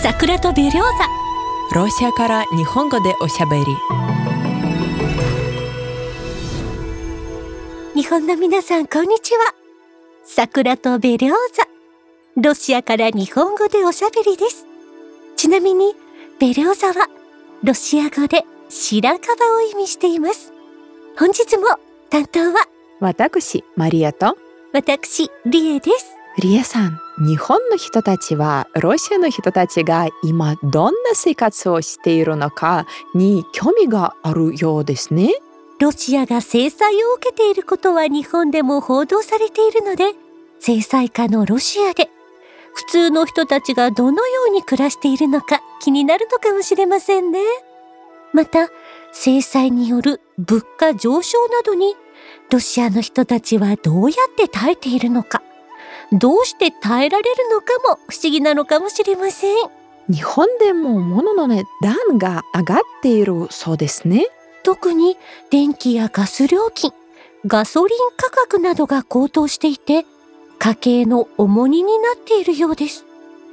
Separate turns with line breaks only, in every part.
桜とベリョーザ
ロシアから日本語でおしゃべり。
日本の皆さんこんにちは。桜とベリョーザロシアから日本語でおしゃべりです。ちなみにベリョーザはロシア語で白樺を意味しています。本日も担当は
私マリアと。
私リエです
リエさん。日本の人たちはロシアの人たちが今どんな生活をしているのかに興味があるようですね。
ロシアが制裁を受けていることは日本でも報道されているので制裁下のロシアで普通の人たちがどのように暮らしているのか気になるのかもしれませんね。また制裁による物価上昇などにロシアの人たちはどうやって耐えているのか。どうして耐えられるのかも不思議なのかもしれません。
日本でも物の値段が上がっているそうですね。
特に電気やガス料金ガソリン価格などが高騰していて家計の重荷になっているようです。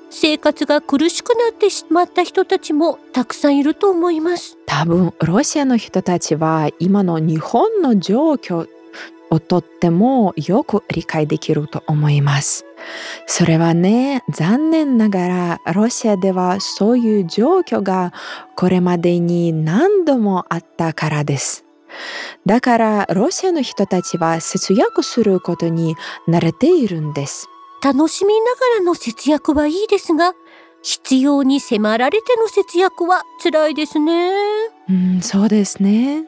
生活が苦しくなってしまった人たちもたくさんいると思います。
多分ロシアの人たちは今の日本の状況をとってもよく理解できると思います。それはね、残念ながらロシアではそういう状況がこれまでに何度もあったからです。だからロシアの人たちは節約することに慣れているんです。
楽しみながらの節約はいいですが、必要に迫られての節約は辛いですね。
うん、そうですね。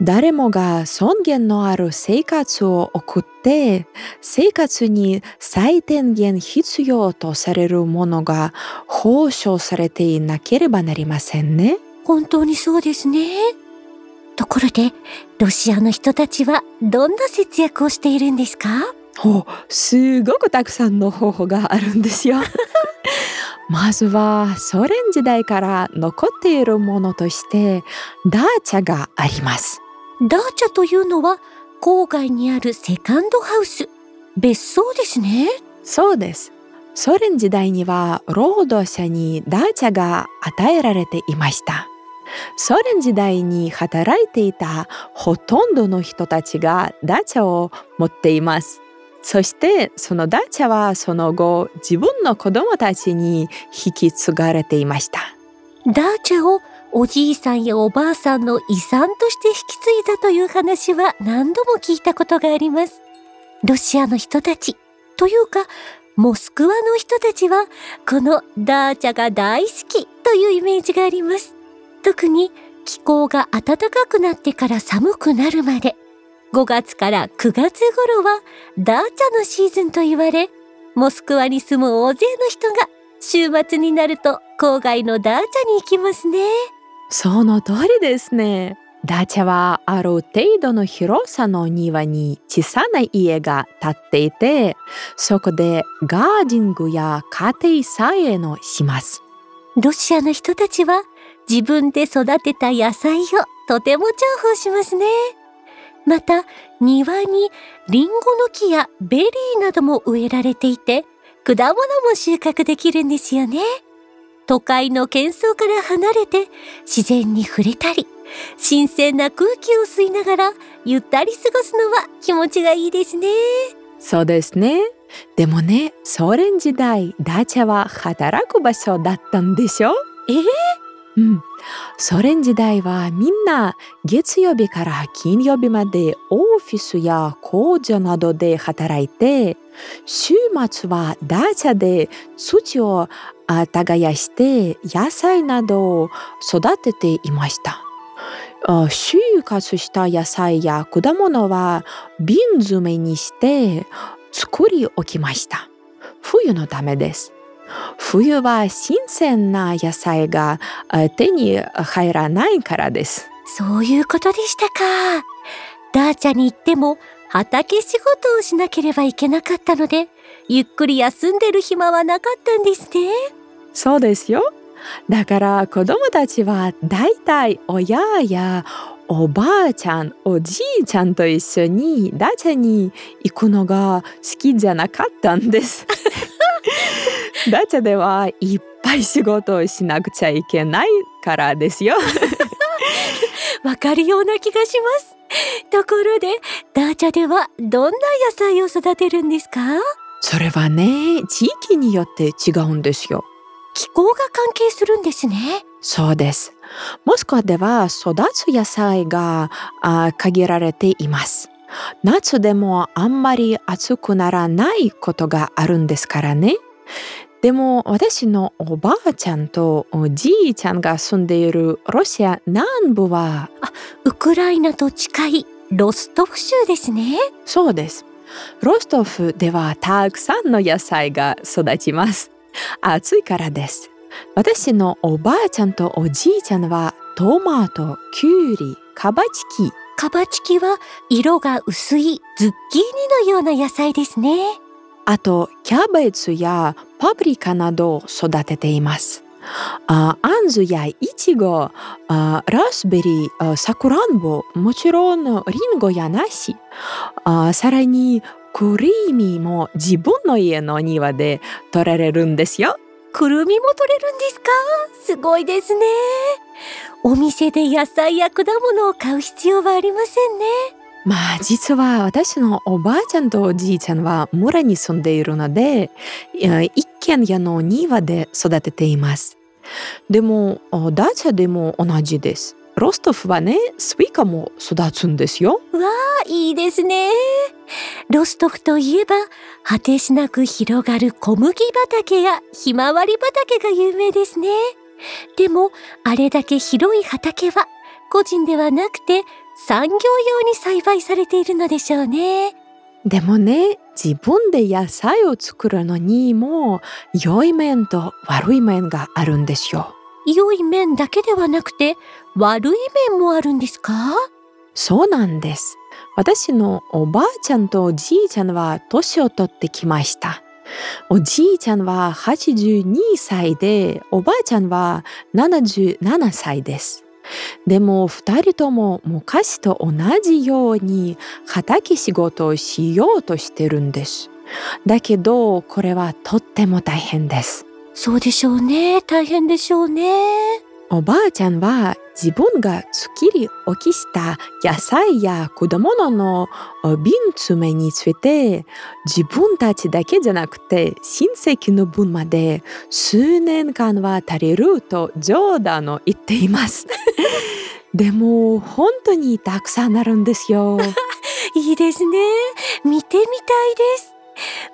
誰もが尊厳のある生活を送って生活に最低限必要とされるものが保証されていなければなりませんね。
本当にそうですね。ところでロシアの人たちはどんな節約をしているんですか？
おすごくたくさんの方法があるんですよ。まずはソ連時代から残っているものとしてダーチャがあります。
ダーチャというのは郊外にあるセカンドハウス、別荘ですね。
そうです。ソ連時代には労働者にダーチャが与えられていました。ソ連時代に働いていたほとんどの人たちがダーチャを持っています。そしてそのダーチャはその後自分の子供たちに引き継がれていました。
ダーチャをおじいさんやおばあさんの遺産として引き継いだという話は何度も聞いたことがあります。ロシアの人たちというかモスクワの人たちはこのダーチャが大好きというイメージがあります。特に気候が暖かくなってから寒くなるまで5月から9月頃はダーチャのシーズンと言われ、モスクワに住む大勢の人が週末になると郊外のダーチャに行きますね。
その通りですね。ダーチャはある程度の広さの庭に小さな家が建っていて、そこでガーデニングや家庭菜園をします。
ロシアの人たちは自分で育てた野菜をとても重宝しますね。また庭にリンゴの木やベリーなども植えられていて果物も収穫できるんですよね。都会の喧騒から離れて自然に触れたり新鮮な空気を吸いながらゆったり過ごすのは気持ちがいいですね。
そうですね。でもね、ソ連時代、ダーチャは働く場所だったんでしょ？
えー、
うん、ソ連時代はみんな月曜日から金曜日までオフィスや工場などで働いて週末はダーチャで土を耕して野菜などを育てていました。収穫した野菜や果物は瓶詰めにして作り置きました。冬のためです。冬は新鮮な野菜が手に入らないからです。
そういうことでしたか。ダーチャに行っても畑仕事をしなければいけなかったので、ゆっくり休んでる暇はなかったんですね。
そうですよ。だから子供たちはだいたい親やおばあちゃんおじいちゃんと一緒にダーチャに行くのが好きじゃなかったんです。ダチャではいっぱぱい仕事をしなくちゃいけないからですよ。
わかるような気がします。ところで、ダーチャではどんな野菜を育てるんですか？
それはね、地域によって違うんですよ。
気候が関係するんですね。
そうです。モスクワでは育つ野菜が限られています。夏でもあんまり暑くならないことがあるんですからね。でも私のおばあちゃんとおじいちゃんが住んでいるロシア南部は
あウクライナと近いロストフ州ですね
そうですロストフではたくさんの野菜が育ちます暑いからです私のおばあちゃんとおじいちゃんはトマト、キュウリ、カバチキ
カバチキは色が薄いズッキーニのような野菜ですね
あとキャベツやパプリカなどを育てています。あアンズやイチゴ、あラスベリー、サクランボ、もちろんリンゴやナシ、あさらにクリーミーも自分の家の庭で取られるんですよ。
くるみも取れるんですか？すごいですね。お店で野菜や果物を買う必要はありませんね。
まあ実は私のおばあちゃんとおじいちゃんは村に住んでいるので一軒家の庭で育てています。でもダーチャでも同じです。ロストフはねスイカも育つんですよ。
わあいいですね。ロストフといえば果てしなく広がる小麦畑やひまわり畑が有名ですね。でもあれだけ広い畑は個人ではなくて産業用に栽培されているのでしょうね。
でもね、自分で野菜を作るのにも良い面と悪い面があるんですよ。
良い面だけではなくて悪い面もあるんですか？
そうなんです。私のおばあちゃんとおじいちゃんは年を取ってきました。おじいちゃんは82歳で、おばあちゃんは77歳です。でも二人とも昔と同じように畑仕事をしようとしてるんです。だけどこれはとっても大変です。
そうでしょうね。大変でしょうね。
おばあちゃんは自分が作り置きした野菜や果物の瓶詰めについて自分たちだけじゃなくて親戚の分まで数年間は足りると冗談を言っています。でも本当にたくさんなるんですよ。
いいですね。見てみたいです。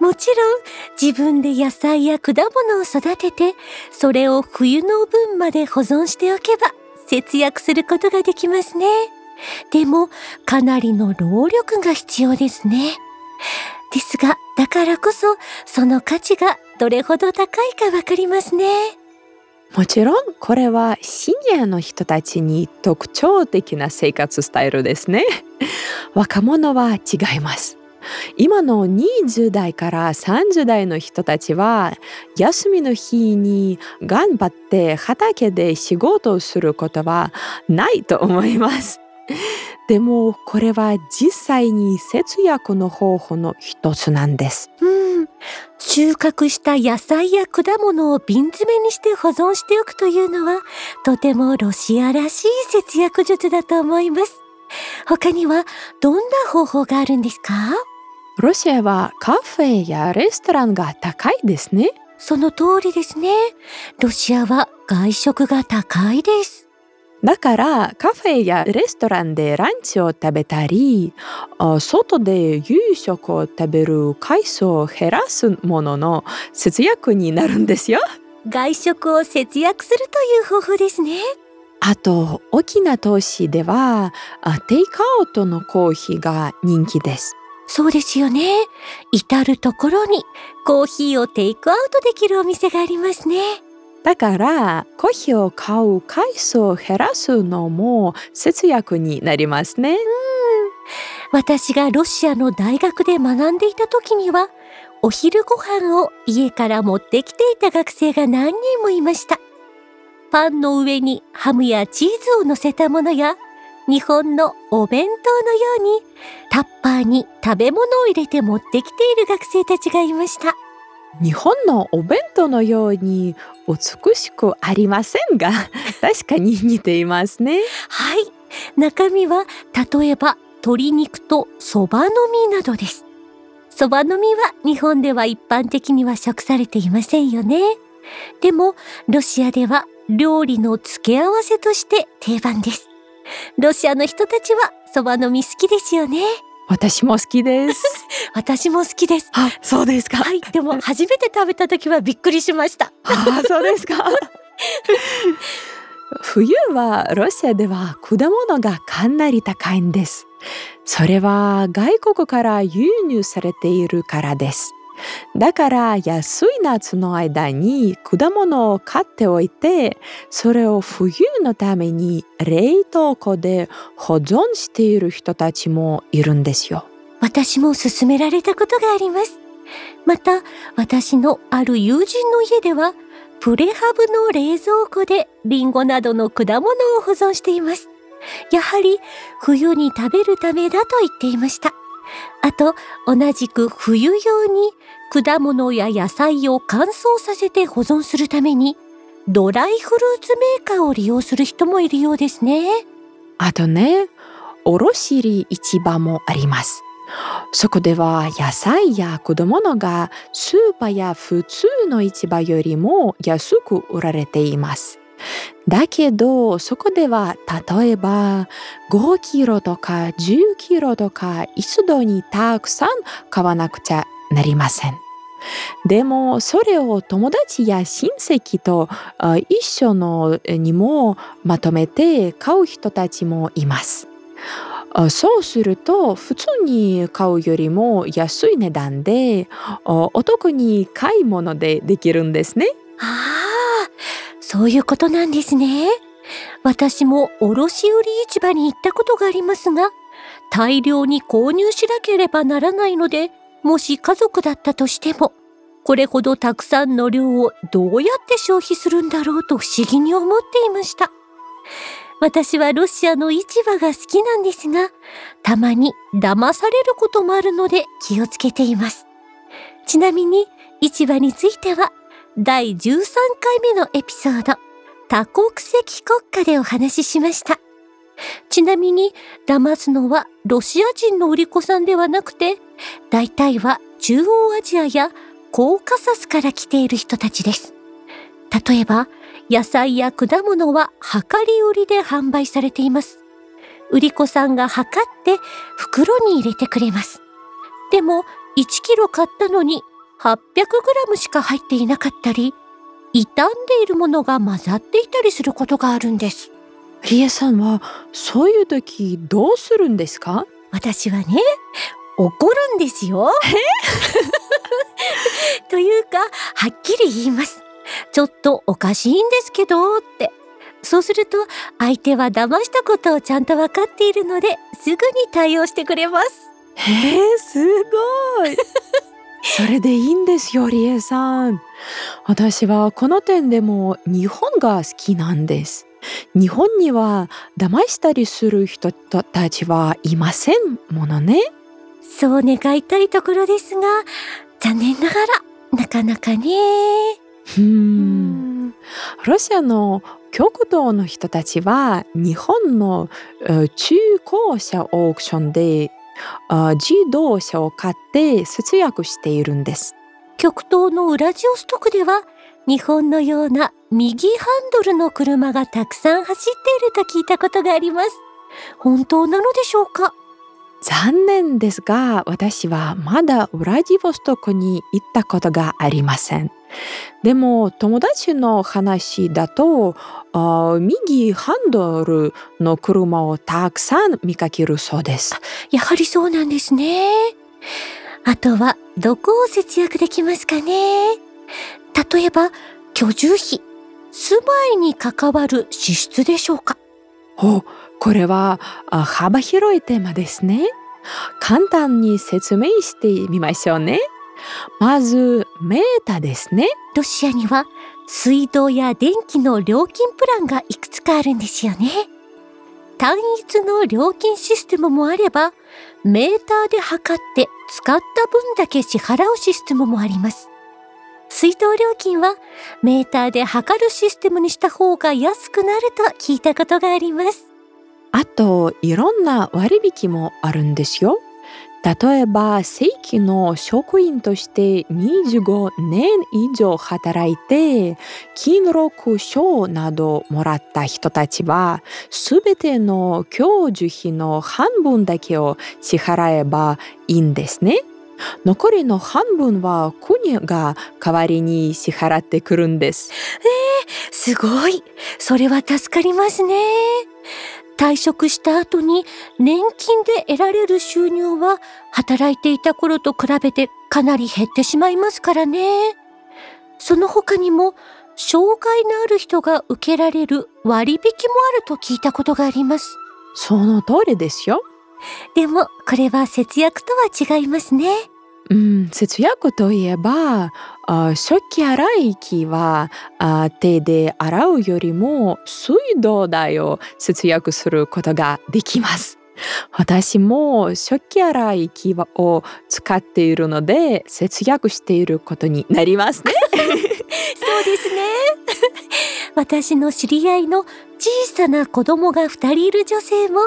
もちろん自分で野菜や果物を育ててそれを冬の分まで保存しておけば節約することができますね。でもかなりの労力が必要ですね。ですがだからこそその価値がどれほど高いかわかりますね。
もちろんこれはシニアの人たちに特徴的な生活スタイルですね。若者は違います。今の20代から30代の人たちは休みの日に頑張って畑で仕事をすることはないと思います。でもこれは実際に節約の方法の一つなんです。
うん、収穫した野菜や果物を瓶詰めにして保存しておくというのはとてもロシアらしい節約術だと思います。他にはどんな方法があるんですか？
ロシアはカフェやレストランが高いですね。
その通りですね。ロシアは外食が高いです。
だからカフェやレストランでランチを食べたり外で夕食を食べる回数を減らすものの節約になるんですよ。
外食を節約するという方法ですね。
あと大きな都市ではテイクアウトのコーヒーが人気です。
そうですよね。至るところにコーヒーをテイクアウトできるお店がありますね。
だからコーヒーを買う回数を減らすのも節約になりますね。うん。
私がロシアの大学で学んでいた時にはお昼ご飯を家から持ってきていた学生が何人もいました。パンの上にハムやチーズを乗せたものや日本のお弁当のようにタッパーに食べ物を入れて持ってきている学生たちがいました。
日本のお弁当のように美しくありませんが？確かに似ていますね。
はい。中身は例えば鶏肉とそばの実などです。そばの実は日本では一般的には食されていませんよね。でもロシアでは料理の付け合わせとして定番ですロシアの人たちはそばの実好きですよね。
私も好きです。
私も好きです。
あそうですか。
はいでも初めて食べた時はびっくりしました。
あそうですか。冬はロシアでは果物がかなり高いんです。それは外国から輸入されているからですだから安い夏の間に果物を買っておいてそれを冬のために冷凍庫で保存している人たちもいるんですよ。
私も勧められたことがあります。また私のある友人の家ではプレハブの冷蔵庫でリンゴなどの果物を保存しています。やはり冬に食べるためだと言っていました。あと同じく冬用に果物や野菜を乾燥させて保存するためにドライフルーツメーカーを利用する人もいるようですね。
あとね卸売市場もあります。そこでは野菜や果物がスーパーや普通の市場よりも安く売られています。だけどそこでは例えば5キロとか10キロとか一度にたくさん買わなくちゃなりません。でもそれを友達や親戚と一緒のにもまとめて買う人たちもいます。そうすると普通に買うよりも安い値段でお得に買い物でできるんですね。
ああ、そういうことなんですね。私も卸売市場に行ったことがありますが、大量に購入しなければならないので、もし家族だったとしても、これほどたくさんの量をどうやって消費するんだろうと不思議に思っていました。私はロシアの市場が好きなんですが、たまに騙されることもあるので気をつけています。ちなみに市場については第13回目のエピソード多国籍国家でお話ししました。ちなみに騙すのはロシア人の売り子さんではなくて大体は中央アジアやコーカサスから来ている人たちです。例えば野菜や果物は量り売りで販売されています。売り子さんが測って袋に入れてくれます。でも1キロ買ったのに800グラムしか入っていなかったり、傷んでいるものが混ざっていたりすることがあるんです。
リエさんはそういう時どうするんですか？
私はね、怒るんですよ。というか、はっきり言います。ちょっとおかしいんですけどって。そうすると相手は騙したことをちゃんと分かっているのですぐに対応してくれます。
へえ、すごい。それでいいんですよ、リエさん。私はこの点でも日本が好きなんです。日本には騙したりする人たちはいませんものね。
そう願いたいところですが、残念ながらなかなかね。
うんロシアの極東の人たちは日本の中古車オークションで自動車を買って節約しているんです。
極東のウラジオストクでは日本のような右ハンドルの車がたくさん走っていると聞いたことがあります。本当なのでしょうか？
残念ですが私はまだウラジボストクに行ったことがありません。でも友達の話だと右ハンドルの車をたくさん見かけるそうです。
やはりそうなんですね。あとはどこを節約できますかね？例えば居住費、住まいに関わる支出でしょうか？
お、これは幅広いテーマですね。簡単に説明してみましょうね。まず、メータですね。
ロシアには水道や電気の料金プランがいくつかあるんですよね。単一の料金システムもあれば、メーターで測って使った分だけ支払うシステムもあります。水道料金はメーターで測るシステムにした方が安くなると聞いたことがあります。
あといろんな割引もあるんですよ。例えば正規の職員として25年以上働いて金録賞などもらった人たちは全ての教授費の半分だけを支払えばいいんですね。残りの半分は国が代わりに支払ってくるんです。
えー、すごい。それは助かりますね。退職した後に年金で得られる収入は働いていた頃と比べてかなり減ってしまいますからね。その他にも障害のある人が受けられる割引もあると聞いたことがあります。
その通りですよ。
でもこれは節約とは違いますね。
うん、節約といえばあ食器洗い機はあ手で洗うよりも水道代を節約することができます。私も食器洗い機を使っているので節約していることになりますね。
そうですね。私の知り合いの小さな子供が2人いる女性も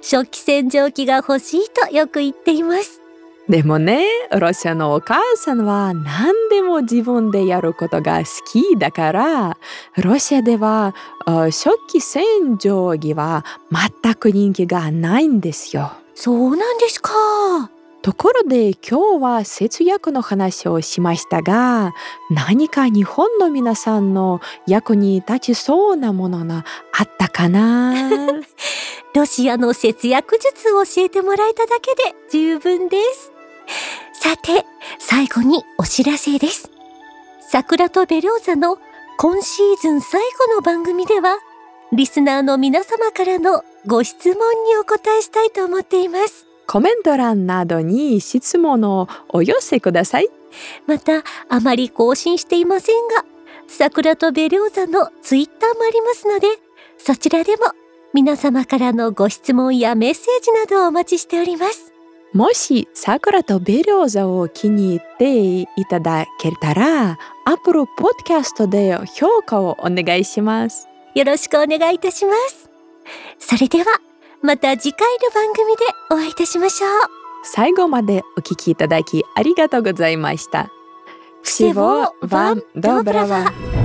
食器洗浄機が欲しいとよく言っています。
でもね、ロシアのお母さんは何でも自分でやることが好きだから、ロシアでは食器洗浄機は全く人気がないんですよ。
そうなんですか。
ところで今日は節約の話をしましたが何か日本の皆さんの役に立ちそうなものがあったかな？
ロシアの節約術を教えてもらえただけで十分です。さて、最後にお知らせです。桜とベローザの今シーズン最後の番組では、リスナーの皆様からのご質問にお答えしたいと思っています。
コメント欄などに質問をお寄せください。
また、あまり更新していませんが、桜とベローザのツイッターもありますので、そちらでも皆様からのご質問やメッセージなどをお待ちしております。
もし桜とベリョーザを気に入っていただけたら、アップルポッドキャストで評価をお願いします。
よろしくお願いいたします。それでは、また次回の番組でお会いいたしましょう。
最後までお聞きいただきありがとうございました。
Всего вам доброго!